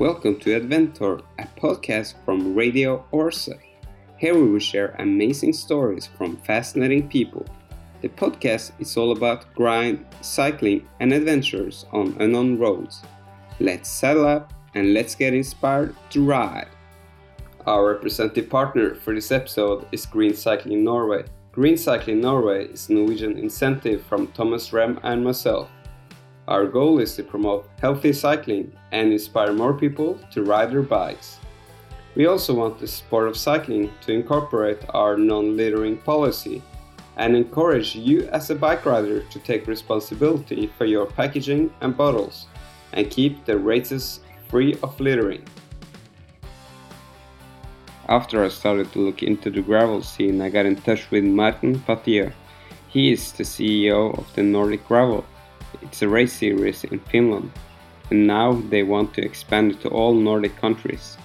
Welcome to Adventure, a podcast from Radio Orsa. Here we will share amazing stories from fascinating people. The podcast is all about grind, cycling, and adventures on unknown roads. Let's saddle up and let's get inspired to ride. Our representative partner for this episode is Green Cycling Norway. Green Cycling Norway is a Norwegian incentive from Thomas Rem and myself. Our goal is to promote healthy cycling and inspire more people to ride their bikes. We also want the sport of cycling to incorporate our non littering policy and encourage you as a bike rider to take responsibility for your packaging and bottles and keep the races free of littering. After I started to look into the gravel scene, I got in touch with Martin Patier. He is the CEO of the Nordic Gravel it's a race series in Finland, and now they want to expand it to all Nordic countries.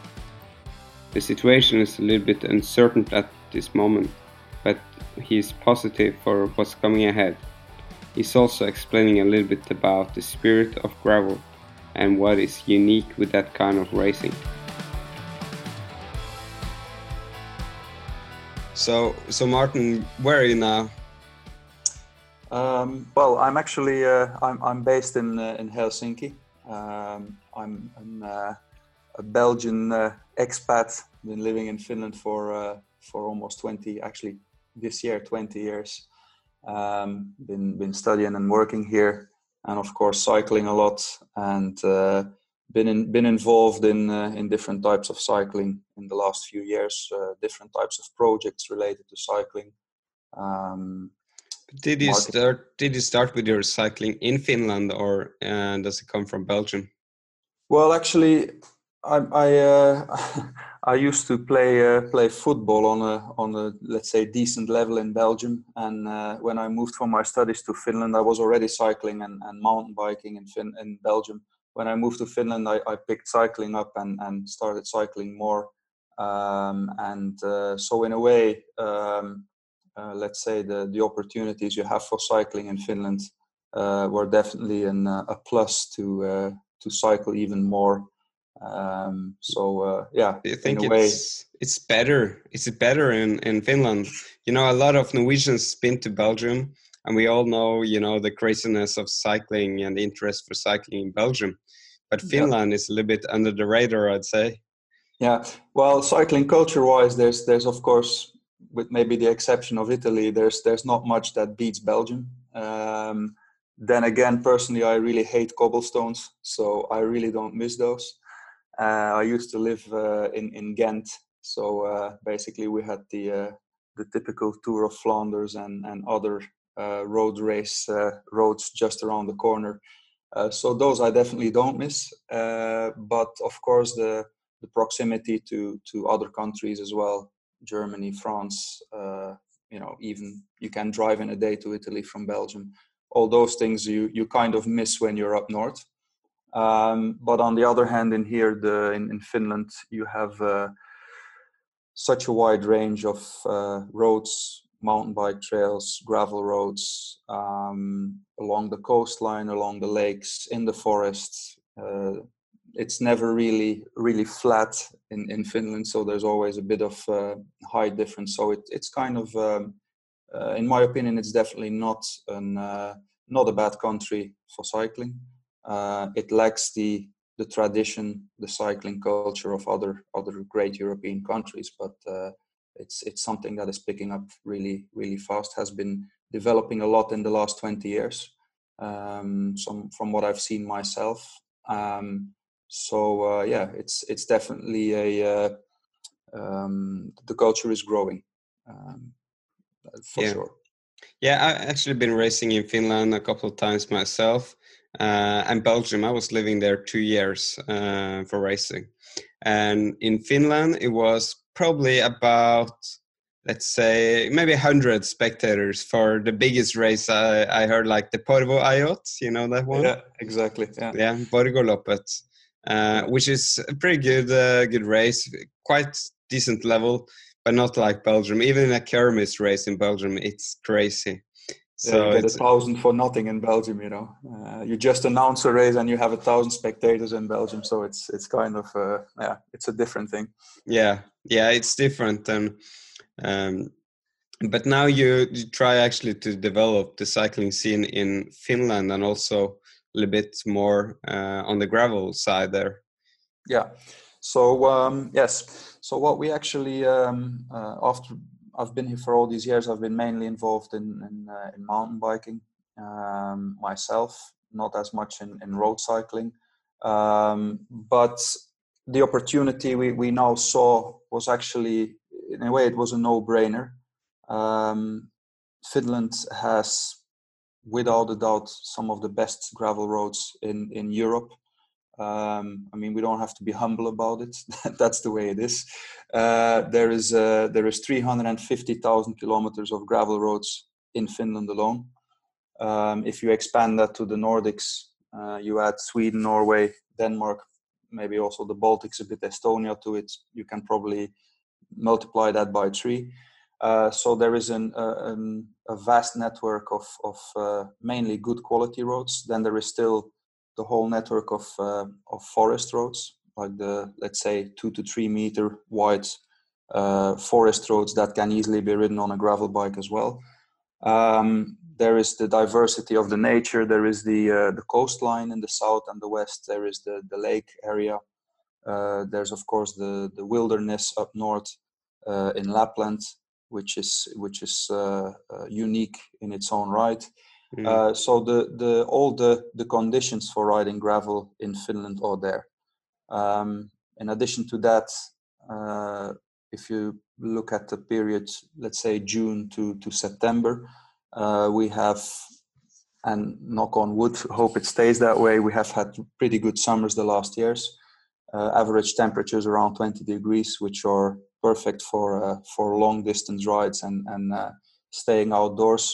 The situation is a little bit uncertain at this moment, but he's positive for what's coming ahead. He's also explaining a little bit about the spirit of gravel and what is unique with that kind of racing. So, so Martin, where are you now? Um, well, I'm actually uh, I'm, I'm based in uh, in Helsinki. Um, I'm, I'm uh, a Belgian uh, expat. Been living in Finland for uh, for almost 20, actually this year 20 years. Um, been been studying and working here, and of course cycling a lot, and uh, been in, been involved in in different types of cycling in the last few years. different types of projects related to cycling. Um, did you market. start? Did you start with your cycling in Finland, or uh, does it come from Belgium? Well, actually, I I, uh, I used to play uh, play football on a on a let's say decent level in Belgium, and uh, when I moved from my studies to Finland, I was already cycling and, and mountain biking in fin- in Belgium. When I moved to Finland, I, I picked cycling up and and started cycling more, um, and uh, so in a way. Um, uh, let's say the the opportunities you have for cycling in Finland uh, were definitely an, uh, a plus to uh, to cycle even more. Um, so uh, yeah, you think it's way, it's better? Is it better in in Finland? You know, a lot of Norwegians been to Belgium, and we all know you know the craziness of cycling and the interest for cycling in Belgium. But Finland yeah. is a little bit under the radar, I'd say. Yeah, well, cycling culture-wise, there's there's of course with maybe the exception of Italy, there's there's not much that beats Belgium. Um, then again, personally, I really hate cobblestones, so I really don't miss those. Uh, I used to live uh, in in Ghent, so uh, basically we had the uh, the typical Tour of Flanders and and other uh, road race uh, roads just around the corner. so those I definitely don't miss. but of course, the the proximity to to other countries as well Germany, France, uh, you know, even you can drive in a day to Italy from Belgium. All those things you you kind of miss when you're up north. Um, but on the other hand, in here, the in, in Finland, you have uh, such a wide range of uh, roads, mountain bike trails, gravel roads um, along the coastline, along the lakes, in the forests. Uh, it's never really really flat in, in Finland, so there's always a bit of uh, height difference. So it, it's kind of, um, uh, in my opinion, it's definitely not an uh, not a bad country for cycling. Uh, it lacks the the tradition, the cycling culture of other other great European countries, but uh, it's it's something that is picking up really really fast. Has been developing a lot in the last 20 years. Um, some from what I've seen myself. Um, so uh, yeah, it's it's definitely a uh, um, the culture is growing um, for yeah. sure. Yeah, I've actually been racing in Finland a couple of times myself, uh, and Belgium. I was living there two years uh, for racing, and in Finland it was probably about let's say maybe 100 spectators for the biggest race I, I heard like the Porvoo Ajot you know that one yeah exactly yeah yeah Borgoloppet uh, which is a pretty good uh, good race, quite decent level, but not like Belgium. Even in a Kermis race in Belgium, it's crazy. So yeah, you get a thousand for nothing in Belgium. You know, uh, you just announce a race and you have a thousand spectators in Belgium. So it's it's kind of uh, yeah, it's a different thing. Yeah, yeah, it's different and. Um, but now you, you try actually to develop the cycling scene in Finland and also little bit more uh, on the gravel side there. Yeah. So um, yes. So what we actually um, uh, after I've been here for all these years, I've been mainly involved in in, uh, in mountain biking um, myself, not as much in, in road cycling. Um, but the opportunity we, we now saw was actually, in a way, it was a no brainer um, Finland has, without a doubt, some of the best gravel roads in in Europe. Um, I mean, we don't have to be humble about it. That's the way it is. Uh, there is uh, there is 350,000 kilometers of gravel roads in Finland alone. Um, if you expand that to the Nordics, uh, you add Sweden, Norway, Denmark, maybe also the Baltics, a bit Estonia to it. You can probably multiply that by three. Uh, so there is an, uh, an, a vast network of, of uh, mainly good quality roads. Then there is still the whole network of, uh, of forest roads, like the, let's say, two to three meter wide uh, forest roads that can easily be ridden on a gravel bike as well. Um, there is the diversity of the nature. There is the, the coastline in the south and the west. There is the, the lake area. there's, of course, the, the wilderness up north in Lapland which is which is uh, uh, unique in its own right. Mm. Uh, so the the all the the conditions for riding gravel in Finland are there. Um, in addition to that, uh, if you look at the period, let's say June to to September, uh, we have, and knock on wood, hope it stays that way. We have had pretty good summers the last years. Uh, average temperatures around 20 degrees, which are perfect for uh, for long distance rides and and uh, staying outdoors,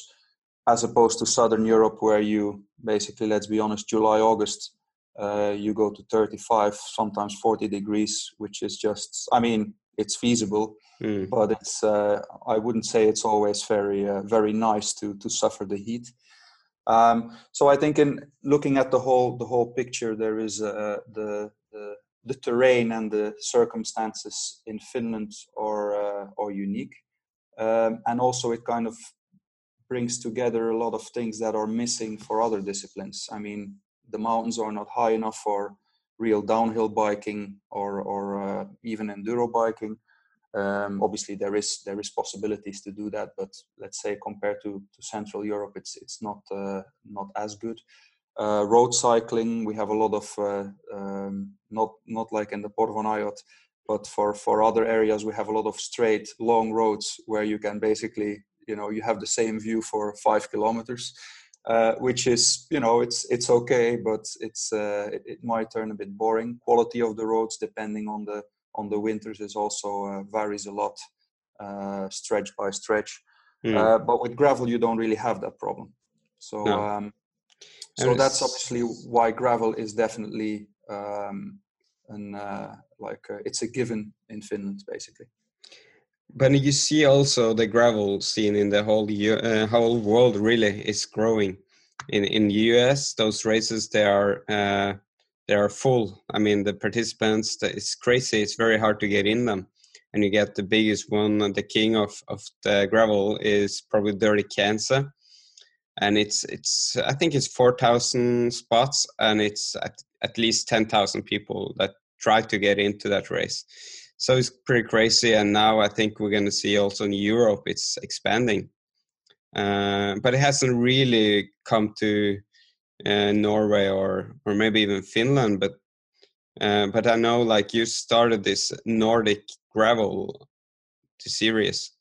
as opposed to Southern Europe where you basically, let's be honest, July August, uh, you go to 35, sometimes 40 degrees, which is just, I mean, it's feasible, mm. but it's uh, I wouldn't say it's always very uh, very nice to to suffer the heat. Um, so I think in looking at the whole the whole picture, there is uh, the the the terrain and the circumstances in Finland are uh, are unique, um, and also it kind of brings together a lot of things that are missing for other disciplines. I mean, the mountains are not high enough for real downhill biking or or uh, even enduro biking. Um, obviously, there is there is possibilities to do that, but let's say compared to, to Central Europe, it's it's not uh, not as good. Uh, road cycling, we have a lot of uh, um, not not like in the Porvonajot, but for for other areas we have a lot of straight long roads where you can basically you know you have the same view for five kilometers. Uh, which is you know it's it's okay but it's uh, it, it, might turn a bit boring quality of the roads depending on the on the winters is also uh, varies a lot uh, stretch by stretch mm. but with gravel you don't really have that problem so no. um, so that's obviously why gravel is definitely um, and uh, like uh, it's a given in Finland, basically. But you see also the gravel scene in the whole uh, whole world really is growing. In in the US, those races they are uh, they are full. I mean, the participants it's crazy. It's very hard to get in them, and you get the biggest one. The king of of the gravel is probably Dirty Kanza and it's it's I think it's four thousand spots, and it's at, at least ten thousand people that try to get into that race. So it's pretty crazy, and now I think we're going to see also in Europe it's expanding, uh, but it hasn't really come to uh, Norway or or maybe even Finland. But uh, but I know like you started this Nordic gravel series.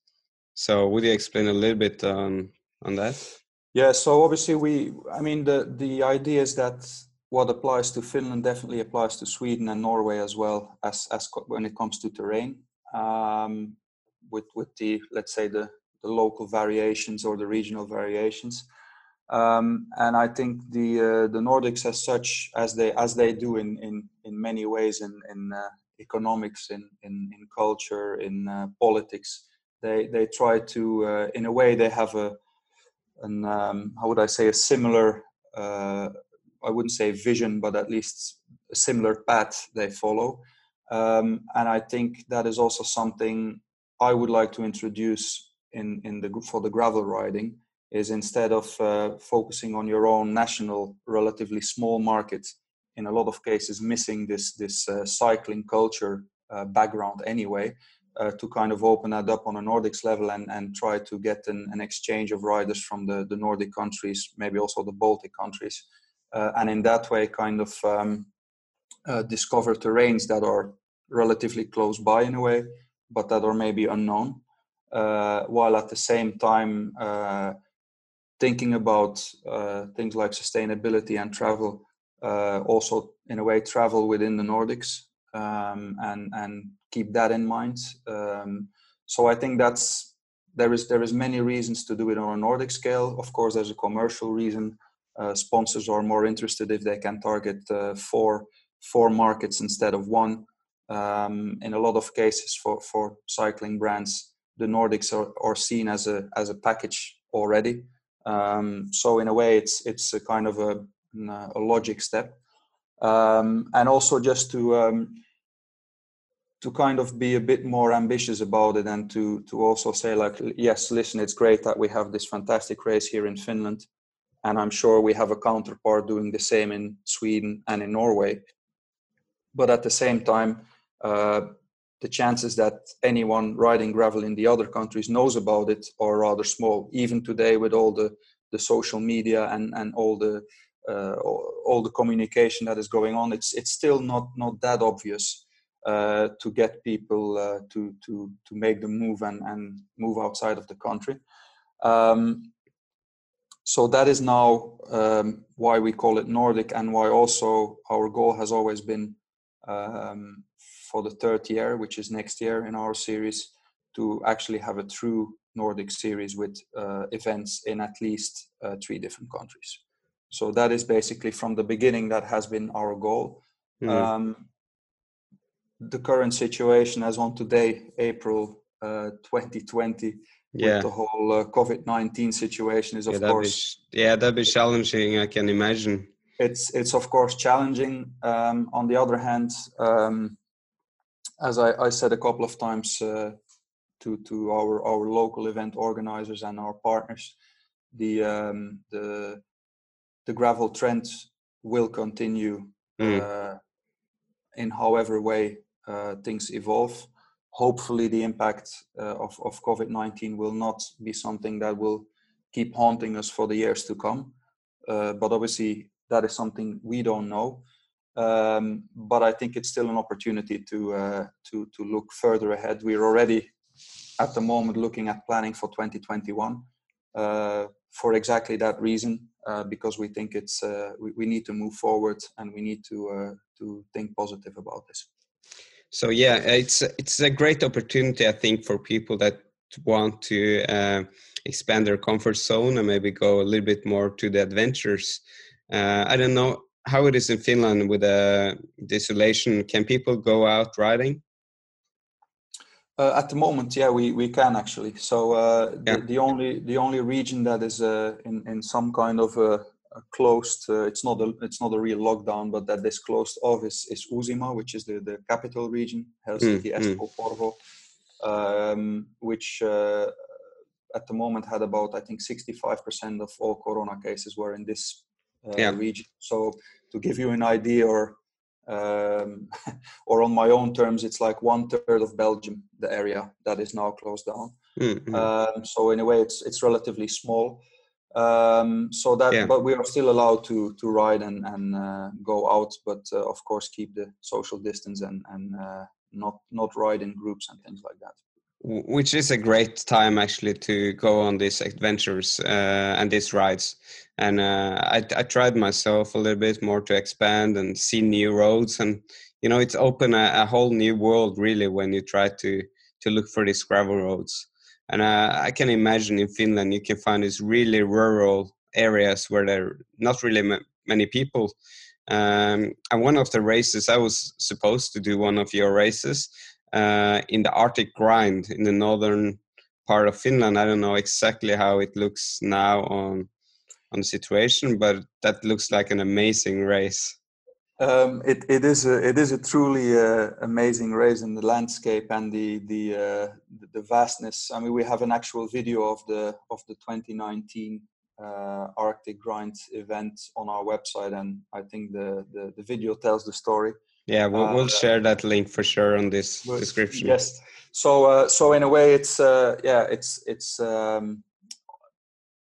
So would you explain a little bit on on that? Yeah, so obviously we, I mean, the the idea is that what applies to Finland definitely applies to Sweden and Norway as well as as when it comes to terrain. Um, with with the let's say the the local variations or the regional variations. Um, and I think the uh, the Nordics, as such, as they as they do in in, in many ways in in uh, economics, in, in in culture, in uh, politics, they they try to uh, in a way they have a an um, how would I say a similar uh, I wouldn't say vision, but at least a similar path they follow. Um, and I think that is also something I would like to introduce in in the for the gravel riding is instead of uh, focusing on your own national, relatively small market, in a lot of cases missing this this uh, cycling culture uh, background anyway, uh, to kind of open that up on a Nordics level and, and try to get an, an exchange of riders from the, the Nordic countries, maybe also the Baltic countries, uh, and in that way kind of um, uh, discover terrains that are relatively close by in a way, but that are maybe unknown, while at the same time thinking about uh, things like sustainability and travel, uh, also in a way travel within the Nordics um, and and keep that in mind. Um, so I think that's there is there is many reasons to do it on a Nordic scale. Of course, there's a commercial reason. Uh, sponsors are more interested if they can target uh, four four markets instead of one. Um, in a lot of cases, for for cycling brands, the Nordics are, are seen as a as a package already. Um, so in a way, it's it's a kind of a, a logic step, um, and also just to um, to kind of be a bit more ambitious about it, and to to also say like, yes, listen, it's great that we have this fantastic race here in Finland, and I'm sure we have a counterpart doing the same in Sweden and in Norway. But at the same time, uh, the chances that anyone riding gravel in the other countries knows about it are rather small. Even today, with all the, the social media and, and all the uh, all the communication that is going on, it's it's still not not that obvious uh, to get people uh, to to to make the move and, and move outside of the country. Um, so that is now um, why we call it Nordic, and why also our goal has always been um, for the third year, which is next year in our series, to actually have a true Nordic series with uh, events in at least uh, three different countries. So that is basically from the beginning that has been our goal. Mm. The current situation, as on today, April uh, 2020, yeah. with the whole uh, COVID 19 situation, is of yeah, course. Be, yeah, that'd be challenging, I can imagine. It's, it's of course challenging. Um, on the other hand, um, as I, I, said a couple of times uh, to to our our local event organizers and our partners, the um, the the gravel trend will continue mm. uh, in however way things evolve. Hopefully, the impact uh, of of COVID nineteen will not be something that will keep haunting us for the years to come. Uh, but obviously, that is something we don't know. Um, but I think it's still an opportunity to uh, to to look further ahead. We're already at the moment looking at planning for 2021 uh, for exactly that reason, uh, because we think it's uh, we, we, need to move forward and we need to uh, to think positive about this. So yeah, it's it's a great opportunity I think for people that want to uh, expand their comfort zone and maybe go a little bit more to the adventures. I don't know how it is in Finland with the desolation. Can people go out riding? Uh, at the moment, yeah, we, we can actually. So uh, yeah. the, the, only the only region that is uh, in in some kind of a closed uh, it's not a it's not a real lockdown, but that this closed off is, Uusimaa, which is the, the capital region, Helsinki, mm, Espoo, mm. Porvoo, um, which uh, at the moment had about I think 65% of all corona cases were in this uh, yeah. region. So to give you an idea, or um, or on my own terms, it's like one third of Belgium, the area that is now closed down. Mm-hmm. Um, so in a way, it's it's relatively small. Um, so that, yeah. but we are still allowed to to ride and and uh, go out, but uh, of course keep the social distance and and uh, not not ride in groups and things like that. Which is a great time actually to go on these adventures uh, and these rides. And uh, I, I, tried myself a little bit more to expand and see new roads and you know it's open a, a whole new world really when you try to to look for these gravel roads and uh, i can imagine in finland you can find these really rural areas where there are not really m- many people um, and one of the races i was supposed to do one of your races uh, in the arctic grind in the northern part of Finland. I don't know exactly how it looks now on on the situation, but that looks like an amazing race. Um, it, it is a it is a truly uh, amazing race in the landscape and the the uh, the vastness. I mean, we have an actual video of the of the 2019 uh, Arctic Grind event on our website, and I think the the, the video tells the story. Yeah, we'll, we'll uh, share that link for sure on this description. Yes. So uh, so in a way, it's uh, yeah, it's it's um,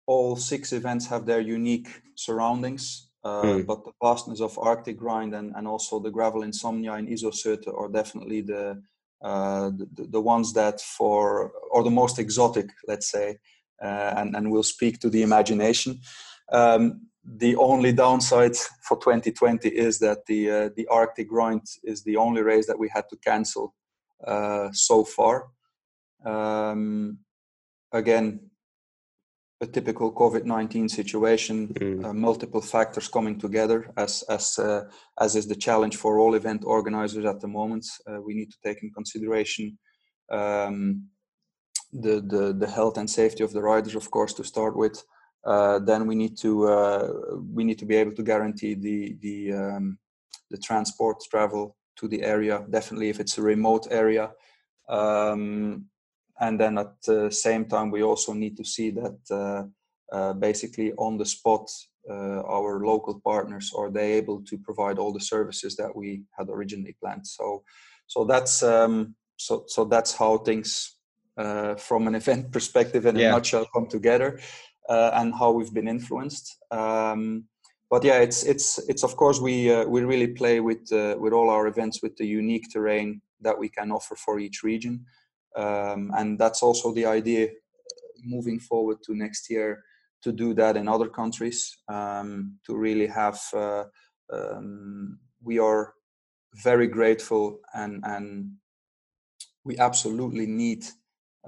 all six events have their unique surroundings. Mm. But the vastness of Arctic Grind and, and also the gravel insomnia in Iso-Syöte are definitely the, uh, the, the ones that for or the most exotic, let's say, uh, and and will speak to the imagination. Um, the only downside for 2020 is that the uh, the Arctic Grind is the only race that we had to cancel uh, so far. Um, again, a typical COVID-19 situation, mm. uh, multiple factors coming together as as uh, as is the challenge for all event organizers at the moment. Uh, we need to take in consideration um, the, the the health and safety of the riders, of course, to start with. Uh, then we need to uh, we need to be able to guarantee the the um, the transport travel to the area. Definitely, if it's a remote area. Um, and then at the same time, we also need to see that uh, uh, basically on the spot, uh, our local partners are they able to provide all the services that we had originally planned. So, so that's um, so so that's how things uh, from an event perspective in yeah. a nutshell come together uh, and how we've been influenced um, but yeah it's it's it's of course we uh, we really play with uh, with all our events with the unique terrain that we can offer for each region um, and that's also the idea uh, moving forward to next year to do that in other countries um, to really have uh, um, we are very grateful and and we absolutely need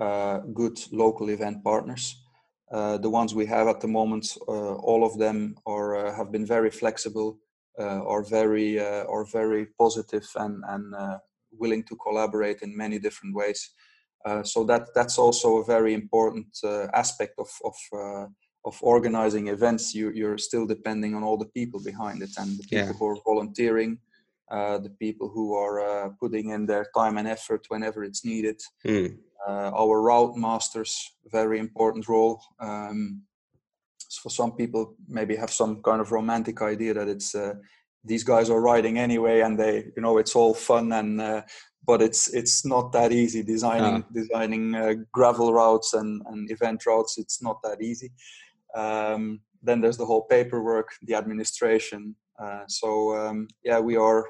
uh, good local event partners. Uh, the ones we have at the moment, uh, all of them are uh, have been very flexible, are very are very positive and and willing to collaborate in many different ways. So that that's also a very important aspect of of of organizing events. You, you're still depending on all the people behind it and the people yeah. who are volunteering, uh, the people who are uh, putting in their time and effort whenever it's needed. Mm. Uh, our route masters, very important role. Um, for some people, maybe have some kind of romantic idea that it's uh, these guys are riding anyway, and they, you know, it's all fun and. But it's it's not that easy designing ah. designing uh, gravel routes and, and event routes. It's not that easy. Um, then there's the whole paperwork, the administration, uh, so um, yeah, we are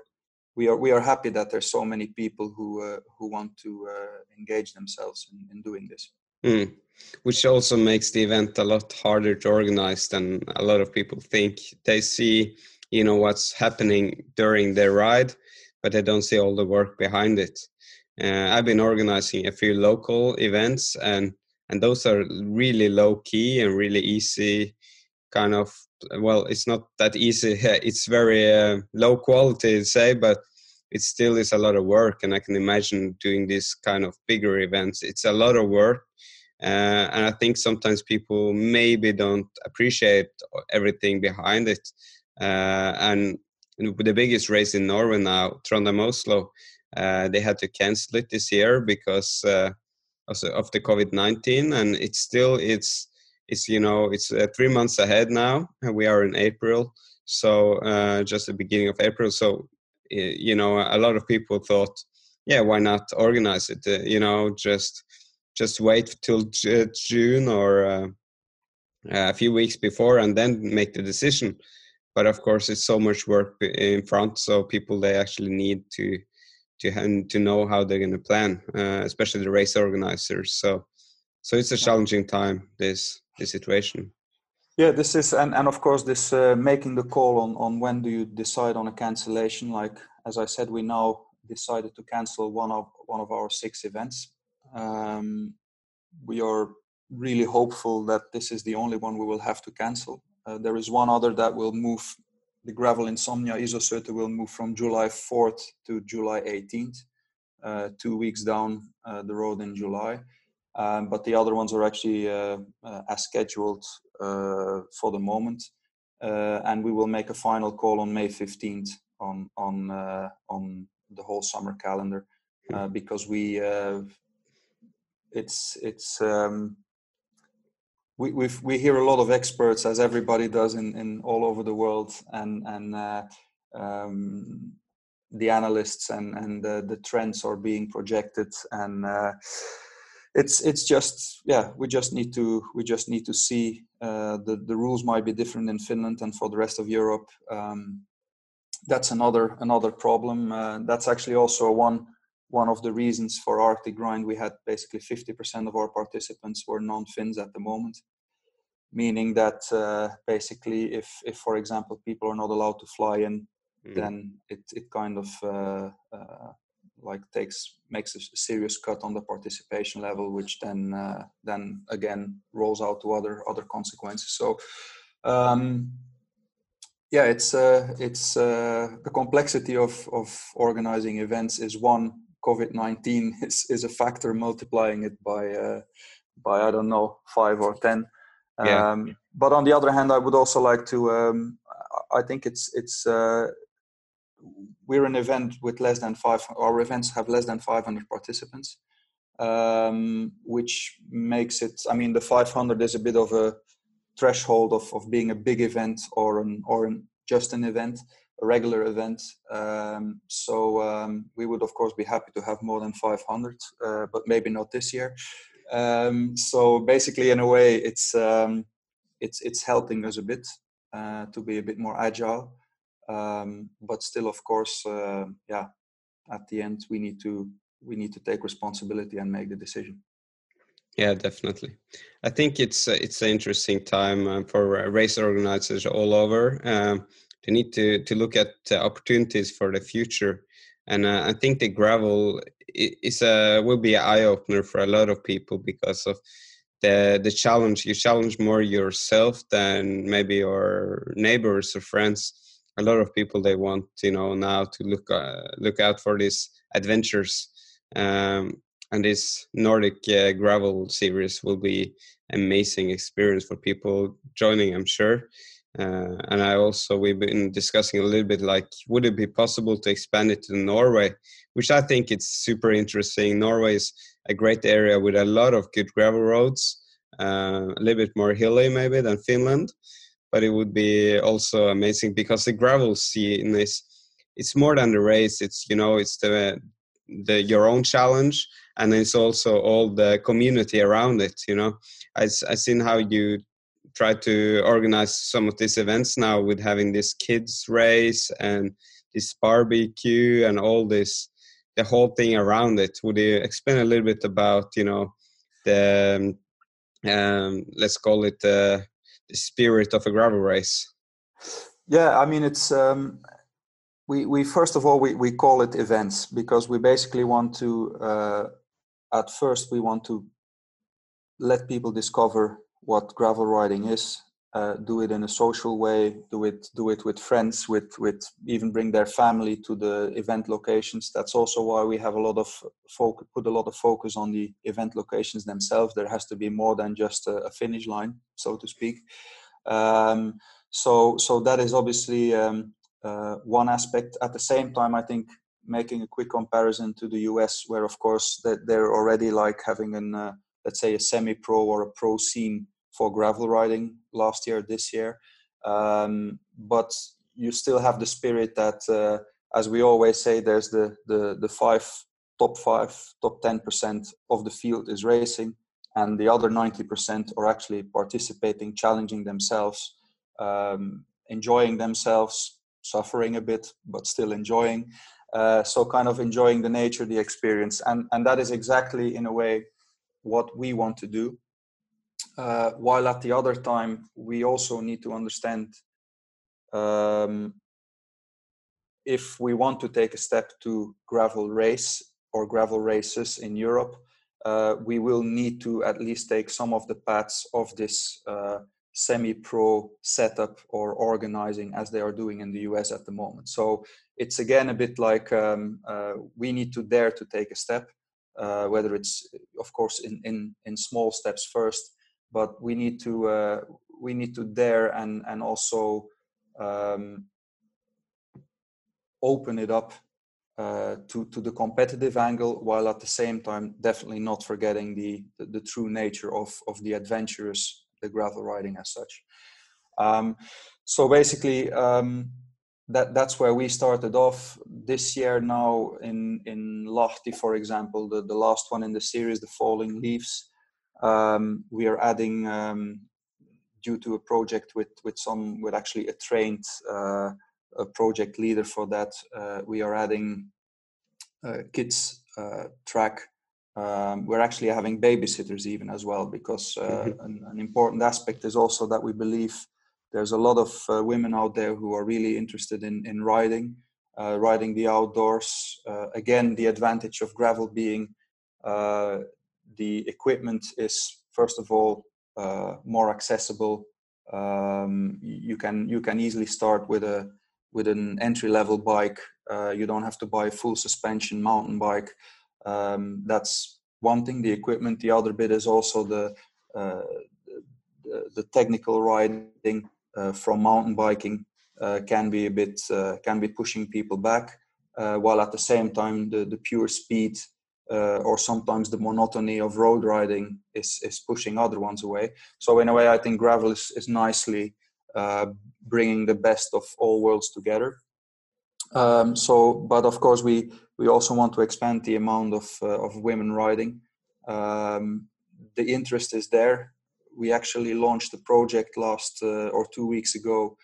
we are we are happy that there's so many people who uh, who want to uh, engage themselves in, in doing this. Mm. Which also makes the event a lot harder to organize than a lot of people think. They see, you know, what's happening during their ride, but they don't see all the work behind it. Uh, I've been organizing a few local events, and and those are really low key and really easy kind of well it's not that easy it's very uh, low quality to say but it still is a lot of work and i can imagine doing this kind of bigger events it's a lot of work uh, and i think sometimes people maybe don't appreciate everything behind it uh, and the biggest race in norway now trondheim oslo uh, they had to cancel it this year because uh, of the covid-19 and it's still it's it's you know it's uh, three months ahead now. And we are in april. So uh, just the beginning of april. So you know a lot of people thought yeah why not organize it? Uh, you know just just wait till june or uh, a few weeks before and then make the decision but of course it's so much work in front so people they actually need to to to know how they're going to plan uh, especially the race organizers so so it's a challenging time this the situation. Yeah this is and, and of course this uh, making the call on on when do you decide on a cancellation like as i said we now decided to cancel one of one of our six events. Um, we are really hopeful that this is the only one we will have to cancel uh, there is one other that will move the gravel insomnia Iso-Syöte will move from july 4th to july 18th uh, two weeks down uh, the road in july um, but the other ones are actually uh, uh, as scheduled uh, for the moment. and we will make a final call on May 15th on on on the whole summer calendar hmm. because we it's it's um, we we we hear a lot of experts as everybody does in, in all over the world and and uh, um, the analysts and and the, the trends are being projected and uh, it's it's just yeah we just need to we just need to see uh, the the rules might be different in Finland and for the rest of Europe. Um, that's another another problem. Uh, that's actually also one one of the reasons for Arctic Grind, we had basically 50% of our participants were non-Finns at the moment, meaning that uh, basically, if, if for example people are not allowed to fly in, mm. then it it kind of uh, uh, like takes makes a serious cut on the participation level, which then uh, then again rolls out to other other consequences. So. Um, yeah, it's uh, it's uh, the complexity of of organizing events is one COVID nineteen is is a factor multiplying it by uh, by I don't know five or ten. Yeah. Um, but on the other hand, I would also like to. Um, I think it's it's uh, we're an event with less than five. Our events have less than five hundred participants, um, which makes it. I mean, the five hundred is a bit of a threshold of, of being a big event or an or an, just an event a regular event. Um, so um, we would of course be happy to have more than 500, uh, but maybe not this year. Um, so basically, in a way, it's um, it's it's helping us a bit uh, to be a bit more agile. Um, but still, of course, uh, yeah. At the end, we need to we need to take responsibility and make the decision. Yeah, definitely. I think it's uh, it's an interesting time uh, for race organizers all over. They need to to look at opportunities for the future. And uh, i think the gravel is a will be an eye opener for a lot of people because of the the challenge. You challenge more yourself than maybe your neighbors or friends. A lot of people they want you know now to look uh, look out for these adventures. Um, and this nordic uh, gravel series will be amazing experience for people joining i'm sure uh, and I also we've been discussing a little bit like would it be possible to expand it to Norway, which I think it's super interesting. Norway is a great area with a lot of good gravel roads, uh, a little bit more hilly maybe than Finland, but it would be also amazing because the gravel scene is it's more than the race. It's you know it's the the your own challenge and it's also all the community around it. You know, I I seen how you try to organize some of these events now with having this kids race and this barbecue and all this the whole thing around it. Would you explain a little bit about you know the um, let's call it uh, the spirit of a gravel race? Yeah i mean it's um we, we first of all we, we call it events because we basically want to uh, at first we want to let people discover what gravel riding is. Uh, do it in a social way. Do it do it with friends. With with even bring their family to the event locations. That's also why we have a lot of focus. Put a lot of focus on the event locations themselves. There has to be more than just a, a finish line, so to speak. Um, so so that is obviously um, uh, one aspect. At the same time, I think making a quick comparison to the US, where of course they're already like having an uh, let's say a semi-pro or a pro scene for gravel riding last year, this year. Um, but you still have the spirit that, uh, as we always say, there's the, the, the five, top five, top 10% of the field is racing, and the other 90% are actually participating, challenging themselves, um, enjoying themselves, suffering a bit, but still enjoying. Uh, so, kind of enjoying the nature, the experience. And, and that is exactly, in a way, what we want to do uh, while at the other time we also need to understand um, if we want to take a step to gravel race or gravel races in Europe, uh, we will need to at least take some of the paths of this uh, semi-pro setup or organizing as they are doing in the US at the moment. So it's again a bit like um, uh, we need to dare to take a step uh, whether it's of course in, in in small steps first but we need to uh, we need to dare and and also um, open it up uh, to to the competitive angle while at the same time definitely not forgetting the the, the true nature of of the adventurous the gravel riding as such. Um, so basically um, that that's where we started off. This year now in in Lahti for example the the last one in the series the falling leaves um, we are adding um, due to a project with with some with actually a trained uh, a project leader for that uh, we are adding uh, kids uh, track um, we're actually having babysitters even as well because uh, mm-hmm. an, an, important aspect is also that we believe there's a lot of uh, women out there who are really interested in, in riding, uh, riding the outdoors. Uh, again, the advantage of gravel being uh, the equipment is first of all uh, more accessible. Um, you can you can easily start with a with an entry level bike. Uh, you don't have to buy a full suspension mountain bike. Um, that's one thing. The equipment. The other bit is also the the, the technical riding uh, from mountain biking uh, can be a bit uh, can be pushing people back, while at the same time the, the pure speed or sometimes the monotony of road riding is is pushing other ones away. So in a way, I think gravel is, is nicely bringing the best of all worlds together. Um, so, but of course, we we also want to expand the amount of uh, of women riding. Um, the interest is there we actually launched a project last uh, or two weeks ago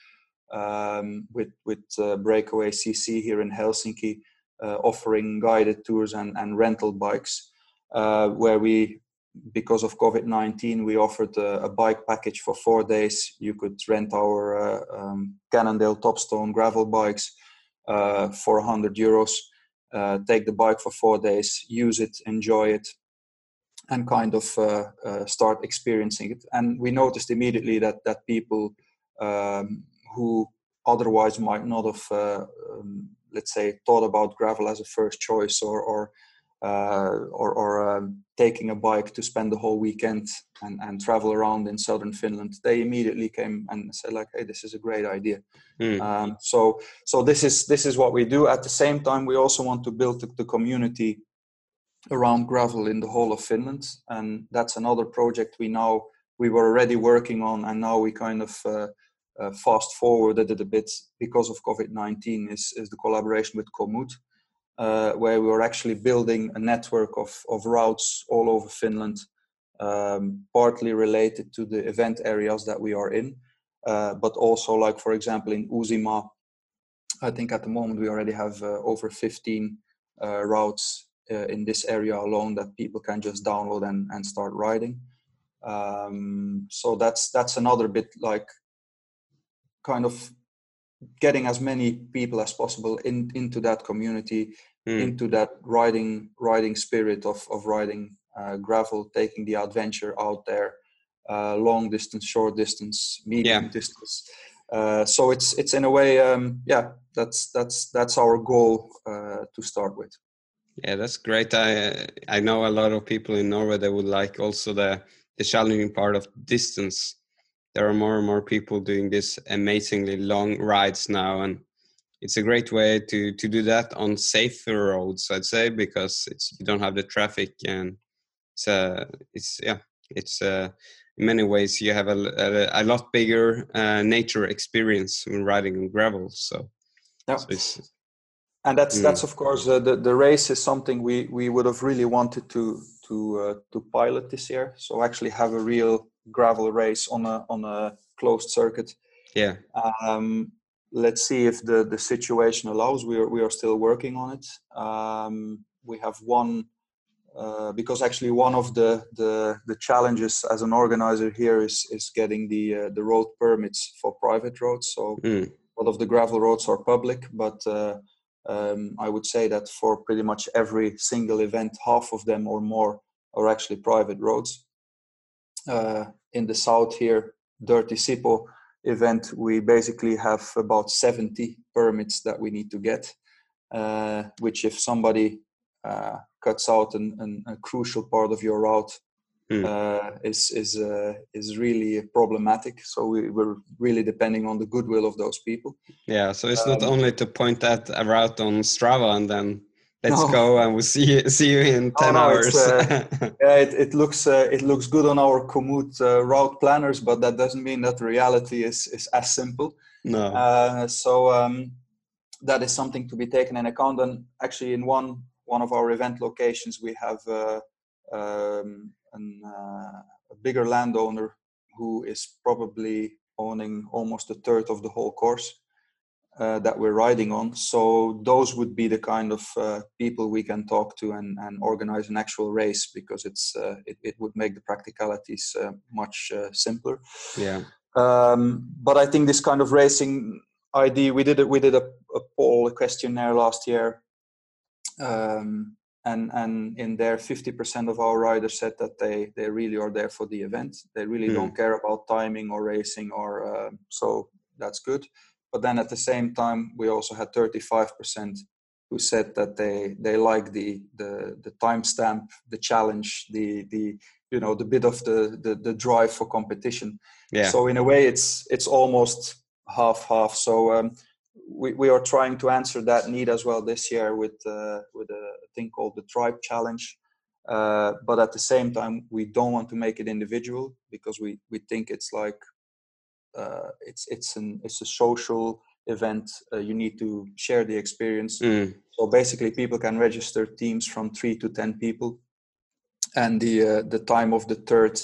um, with with uh, Breakaway CC here in Helsinki, uh, offering guided tours and, and rental bikes, uh, where we, because of COVID nineteen, we offered a, a, bike package for four days. You could rent our uh, um, Cannondale Topstone gravel bikes uh, for 100 euros. take the bike for four days, use it, enjoy it, and kind of uh, uh, start experiencing it. And we noticed immediately that that people um, who otherwise might not have, uh, um, let's say, thought about gravel as a first choice or or uh, or, or um, taking a bike to spend the whole weekend and, and travel around in southern Finland, they immediately came and said like, "Hey, this is a great idea." Mm. Um, so, so this is this is what we do. At the same time, we also want to build the, the community around gravel in the whole of Finland, and that's another project we now we were already working on, and now we kind of uh, uh, fast forwarded it a bit because of COVID nineteen. Is is the collaboration with Komoot, uh, where we were actually building a network of of routes all over Finland, um, partly related to the event areas that we are in, uh, but also like for example in Uusimaa, I think at the moment we already have uh, over fifteen uh, routes uh, in this area alone that people can just download and, and start riding. Um, so that's that's another bit like kind of getting as many people as possible in, into that community, mm. into that riding riding spirit of of riding uh, gravel, taking the adventure out there, uh, long distance, short distance, medium yeah. distance. Uh, so it's it's in a way, um, yeah, that's that's that's our goal uh, to start with. Yeah, that's great. I I know a lot of people in Norway that would like also the the challenging part of distance. There are more and more people doing this amazingly long rides now, and it's a great way to to do that on safer roads. I'd say because it's you don't have the traffic and it's uh it's yeah it's uh in many ways you have a a, a lot bigger uh, nature experience when riding on gravel. So, yeah. so it's and that's mm. that's of course uh, the the race is something we we would have really wanted to to uh, to pilot this year. So actually have a real gravel race on a on a closed circuit. Yeah. Um, let's see if the the situation allows. We are we are still working on it. Um, we have one. Uh, because actually one of the, the the challenges as an organizer here is is getting the uh, the road permits for private roads. So mm. a lot of the gravel roads are public, but uh, um, I would say that for pretty much every single event, half of them or more are actually private roads. Uh, in the south here, Dirty Sipoo event, we basically have about 70 permits that we need to get, uh, which if somebody uh, cuts out an, an, a crucial part of your route mm. uh, is is uh, is really problematic. So we, we're really depending on the goodwill of those people. Yeah. So it's um, not only to point at a route on Strava and then let's no. go and we'll see you, see you in 10 no, no, hours. uh, yeah it, it looks uh, it looks good on our Komoot uh, route planners but that doesn't mean that reality is is as simple. No. Uh, so um, that is something to be taken in account. And actually in one one of our event locations we have uh, um, an, uh, a bigger landowner who is probably owning almost a third of the whole course uh, that we're riding on. So those would be the kind of uh, people we can talk to and, and organize an actual race because it's uh, it, it, would make the practicalities uh, much uh, simpler. Yeah. Um, but I think this kind of racing idea we did it. We did a, a poll, a questionnaire last year, um, and and in there, fifty percent of our riders said that they they really are there for the event. They really mm. don't care about timing or racing, or so that's good but then at the same time, we also had 35% who said that they they like the the the timestamp, the challenge, the the you know the bit of the, the the drive for competition. Yeah. So in a way, it's it's almost half half. So um, we we are trying to answer that need as well this year with uh, with a thing called the Tribe Challenge. Uh, but at the same time, we don't want to make it individual because we we think it's like uh, it's it's an it's a social event. Uh, you need to share the experience. Mm. So basically, people can register teams from three to ten people, and the uh, the time of the third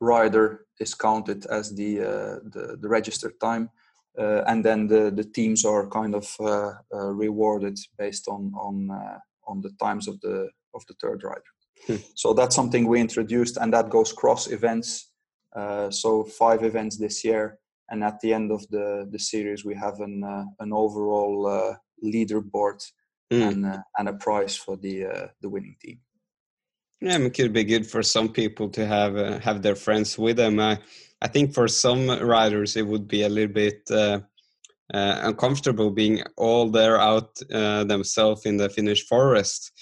rider is counted as the uh, the, the, registered time, uh, and then the the teams are kind of uh, rewarded based on on on the times of the of the third rider. Hmm. So that's something we introduced, and that goes cross events. Uh, so five events this year, and at the end of the the series, we have an uh, an overall uh, leaderboard mm. and and a prize for the the winning team. Yeah, it could be good for some people to have uh, have their friends with them. I I think for some riders it would be a little bit uh, uh, uncomfortable being all there out themselves in the Finnish forest.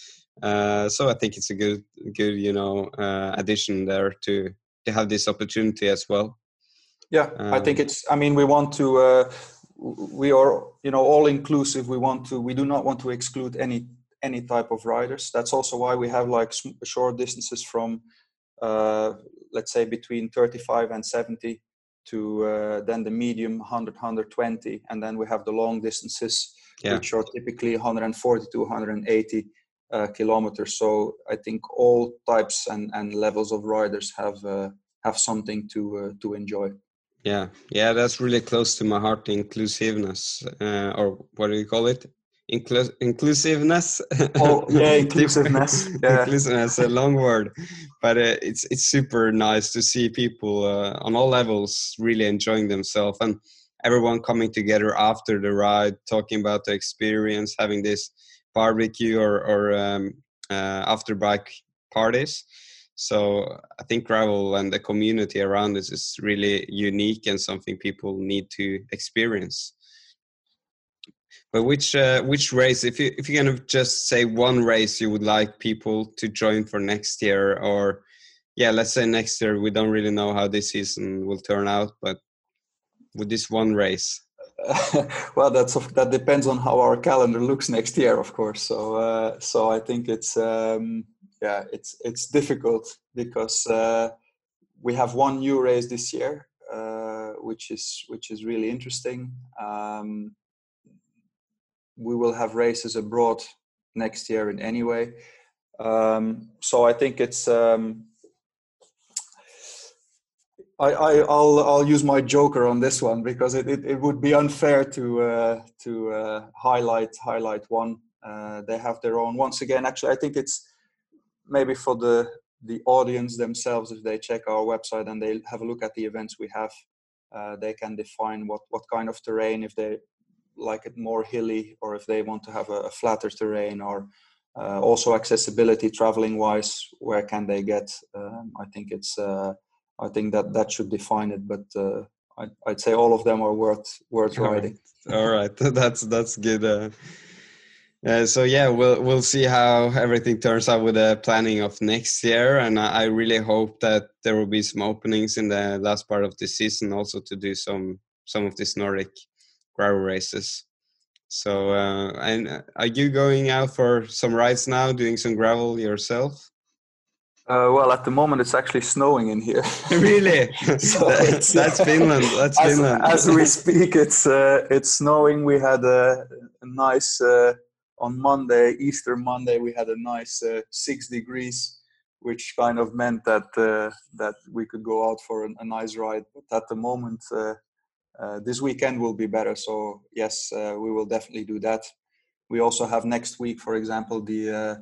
so I think it's a good good you know addition there to to have this opportunity as well. Yeah um, i think um, it's i mean we want to uh, we are you know all inclusive. We want to we do not want to exclude any any type of riders. That's also why we have like short distances from uh, let's say between 35 and 70 to uh, then the medium 100 120 and then we have the long distances yeah. which are typically 140 to 180 uh, kilometers. So I think all types and, and levels of riders have uh, have something to uh, to enjoy. Yeah, yeah, that's really close to my heart. Inclusiveness, uh, or what do you call it? Inclu- inclusiveness. Oh yeah, inclusiveness. yeah. inclusiveness, a long word, but uh, it's it's super nice to see people uh, on all levels really enjoying themselves and everyone coming together after the ride, talking about the experience, having this barbecue or, or um, uh, after bike parties. So I think gravel and the community around this is really unique and something people need to experience. But which uh, which race, if you if you of just say one race you would like people to join for next year, or yeah, let's say next year we don't really know how this season will turn out, but with this one race, well, that's that depends on how our calendar looks next year, of course. So, uh, so I think it's um, yeah, it's it's difficult because uh, we have one new race this year, uh, which is which is really interesting. Um, we will have races abroad next year in any way. Um, so I think it's um, I, I will I'll use my joker on this one because it, it, it would be unfair to uh, to uh, highlight highlight one. Uh, they have their own. Once again, actually, I think it's maybe for the the audience themselves if they check our website and they have a look at the events we have. Uh, they can define what what kind of terrain if they like it more hilly or if they want to have a, a flatter terrain or uh, also accessibility traveling wise where can they get um, i think it's uh, I think that that should define it. But uh, I, would say all of them are worth worth all riding. Right. all right, that's that's good. Uh, Uh, so yeah, we'll we'll see how everything turns out with the planning of next year, and I, I really hope that there will be some openings in the last part of the season, also to do some some of these Nordic gravel races. So, uh, and are you going out for some rides now, doing some gravel yourself? Uh, well, at the moment, it's actually snowing in here. really? so that's Finland. That's as, Finland. as we speak, it's uh, it's snowing. We had a, a nice uh, on Monday, Easter Monday, we had a nice uh, six degrees, which kind of meant that uh, that we could go out for a, a nice ride. But at the moment, uh, uh this weekend will be better. So yes, uh, we will definitely do that. We also have next week, for example, the uh,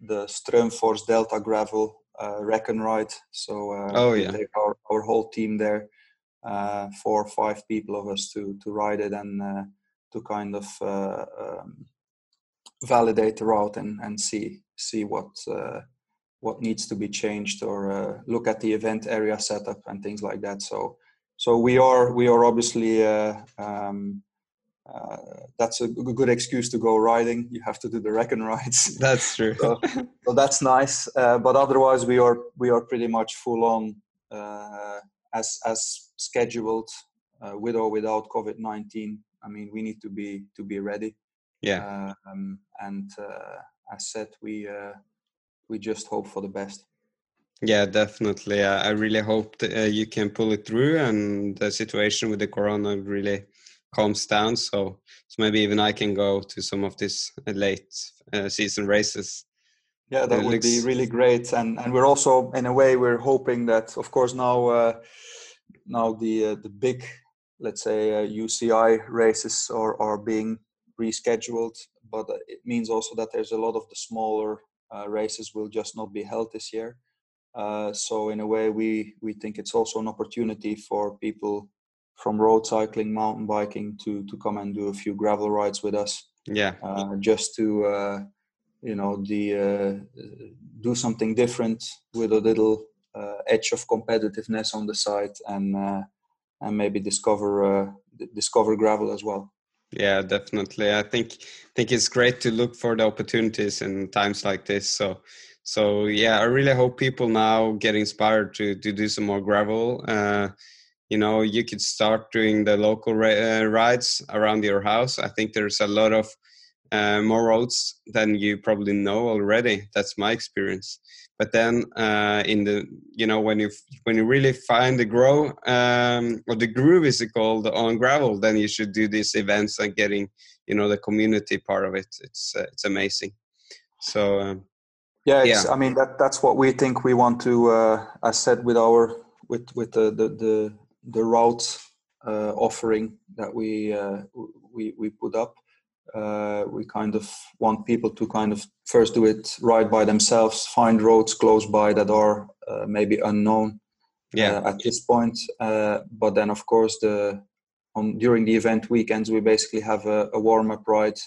the Strömfors Delta Gravel Recon ride. So oh yeah, our, our whole team there, four or five people of us to to ride it and to kind of um, validate the route and, and see see what uh, what needs to be changed or uh, look at the event area setup and things like that. So so we are we are obviously uh, um, uh, that's a good excuse to go riding. You have to do the recon rides. That's true. so, so, that's nice. Uh, but otherwise, we are we are pretty much full on uh, as as scheduled, with or without COVID nineteen. I mean, we need to be to be ready. Yeah. Um, and uh, as said, we uh, we just hope for the best. Yeah, definitely. I really hope that, uh, you can pull it through, and the situation with the corona really calms down. So, so maybe even I can go to some of these late uh, season races. Yeah, that it would looks... be really great. And and we're also, in a way, we're hoping that, of course, now uh, now the uh, the big, let's say, UCI races are are being rescheduled, but it means also that there's a lot of the smaller uh, races will just not be held this year. Uh, so in a way, we we think it's also an opportunity for people from road cycling, mountain biking to to come and do a few gravel rides with us. Yeah, uh, just to uh, you know the uh, do something different with a little uh, edge of competitiveness on the side and and maybe discover discover gravel as well. Yeah definitely. I think think it's great to look for the opportunities in times like this. So so yeah i really hope people now get inspired to to do some more gravel. Uh, you know you could start doing the local uh, rides around your house. I think there's a lot of uh, more roads than you probably know already. That's my experience. But then uh, in the you know when you when you really find the grow um, or the groove is it called on gravel then you should do these events and getting you know the community part of it. It's uh, it's amazing. So um, yeah, yeah. I mean that that's what we think we want to uh, as said with our with with the the the, the route uh, offering that we uh, we we put up uh, we kind of want people to kind of first do it right by themselves, find roads close by that are uh, maybe unknown yeah. Uh, at this point. Uh, but then, of course, the on during the event weekends, we basically have a, a warm up ride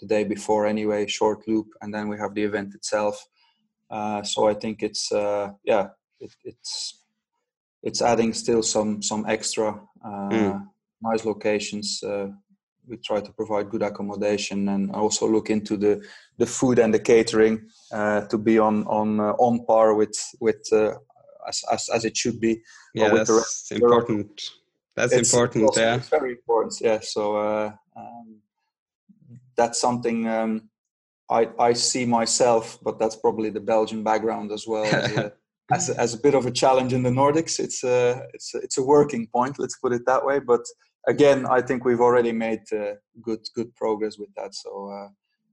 the day before anyway, short loop, and then we have the event itself. Uh, so I think it's uh, yeah, it, it's it's adding still some some extra mm. nice locations we try to provide good accommodation and also look into the the food and the catering uh, to be on on uh, on par with with uh, as, as, as it should be. Yeah, that's important. That's it's important. Yeah, it's very important. Yeah, so uh, um, that's something um, I I see myself, but that's probably the Belgian background as well. as, a, as a bit of a challenge in the Nordics, it's a it's a, it's a working point. Let's put it that way. But again, I think we've already made uh, good good progress with that. So uh,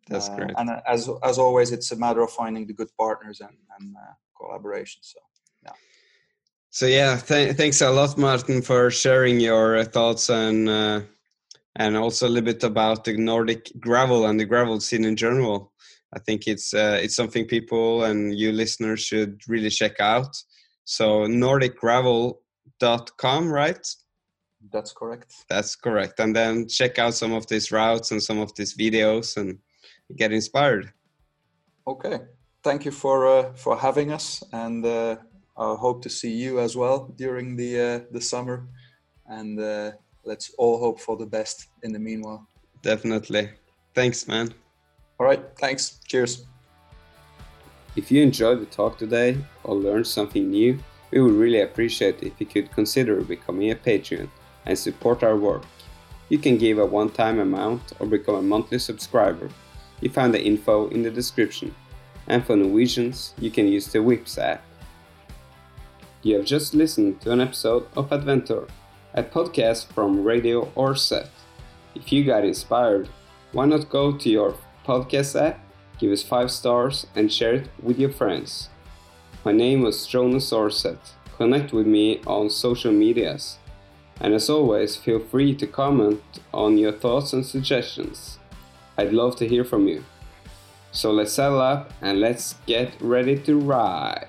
that's uh, great. And as as always, it's a matter of finding the good partners and and collaboration. So yeah. So yeah, th- thanks a lot, Martin, for sharing your thoughts and and also a little bit about the Nordic gravel and the gravel scene in general. I think it's uh, it's something people and you listeners should really check out. So nordicgravel.com, right? That's correct. That's correct. And then check out some of these routes and some of these videos and get inspired. Okay. Thank you for uh, for having us, and uh, I hope to see you as well during the uh, the summer. And uh, let's all hope for the best in the meanwhile. Definitely. Thanks, man. All right, thanks. Cheers. If you enjoyed the talk today or learned something new, we would really appreciate if you could consider becoming a Patreon and support our work. You can give a one time amount or become a monthly subscriber. You find the info in the description. And for Norwegians, you can use the Vipps app. You have just listened to an episode of Adventure, a podcast from Radio Orset. If you got inspired, why not go to your podcast app, give us 5 stars, and share it with your friends? My name was Jonas Orset. Connect with me on social medias. And as always, feel free to comment on your thoughts and suggestions. I'd love to hear from you. So let's settle up and let's get ready to ride.